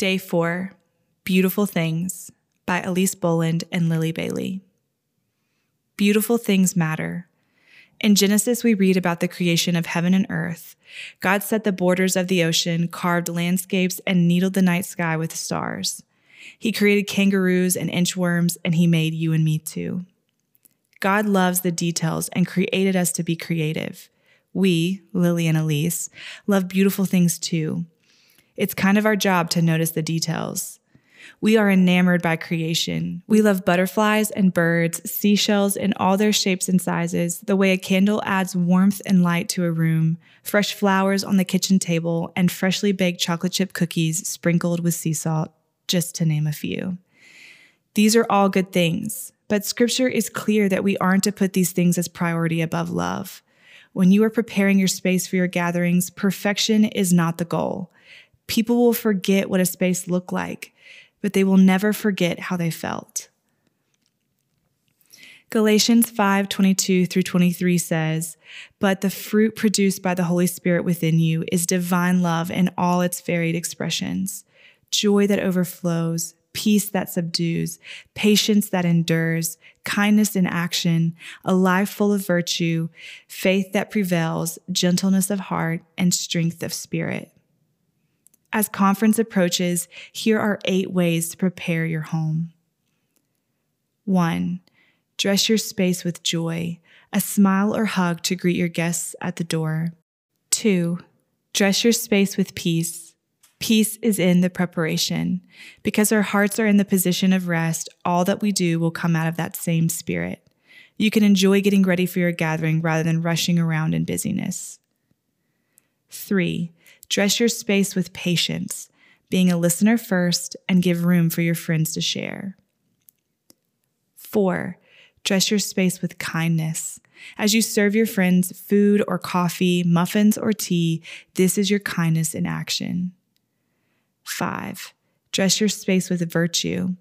Day four Beautiful Things by Elyse Boland and Lily Bailey. Beautiful things matter. In Genesis, we read about the creation of heaven and earth. God set the borders of the ocean, carved landscapes, and needled the night sky with stars. He created kangaroos and inchworms, and He made you and me too. God loves the details and created us to be creative. We, Lily and Elyse, love beautiful things too. It's kind of our job to notice the details. We are enamored by creation. We love butterflies and birds, seashells in all their shapes and sizes, the way a candle adds warmth and light to a room, fresh flowers on the kitchen table, and freshly baked chocolate chip cookies sprinkled with sea salt, just to name a few. These are all good things, but scripture is clear that we aren't to put these things as priority above love. When you are preparing your space for your gatherings, perfection is not the goal. People will forget what a space looked like but they will never forget how they felt. Galatians 5:22 through 23 says, "But the fruit produced by the Holy Spirit within you is divine love in all its varied expressions: joy that overflows, peace that subdues, patience that endures, kindness in action, a life full of virtue, faith that prevails, gentleness of heart, and strength of spirit." As conference approaches, here are eight ways to prepare your home. One, dress your space with joy, a smile or hug to greet your guests at the door. Two, dress your space with peace. Peace is in the preparation. Because our hearts are in the position of rest, all that we do will come out of that same spirit. You can enjoy getting ready for your gathering rather than rushing around in busyness. Three, Dress your space with patience, being a listener first, and give room for your friends to share. Four, dress your space with kindness. As you serve your friends food or coffee, muffins or tea, this is your kindness in action. Five, dress your space with virtue.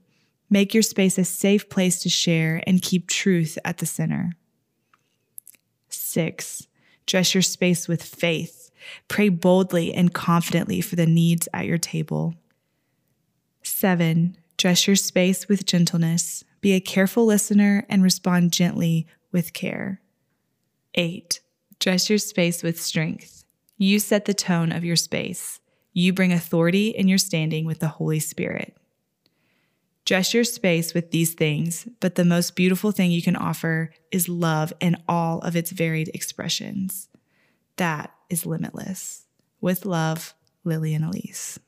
Make your space a safe place to share and keep truth at the center. Six, dress your space with faith. Pray boldly and confidently for the needs at your table. Seven, dress your space with gentleness. Be a careful listener and respond gently with care. Eight, dress your space with strength. You set the tone of your space. You bring authority in your standing with the Holy Spirit. Dress your space with these things, but the most beautiful thing you can offer is love in all of its varied expressions. That is limitless. With love, Lily and Elyse.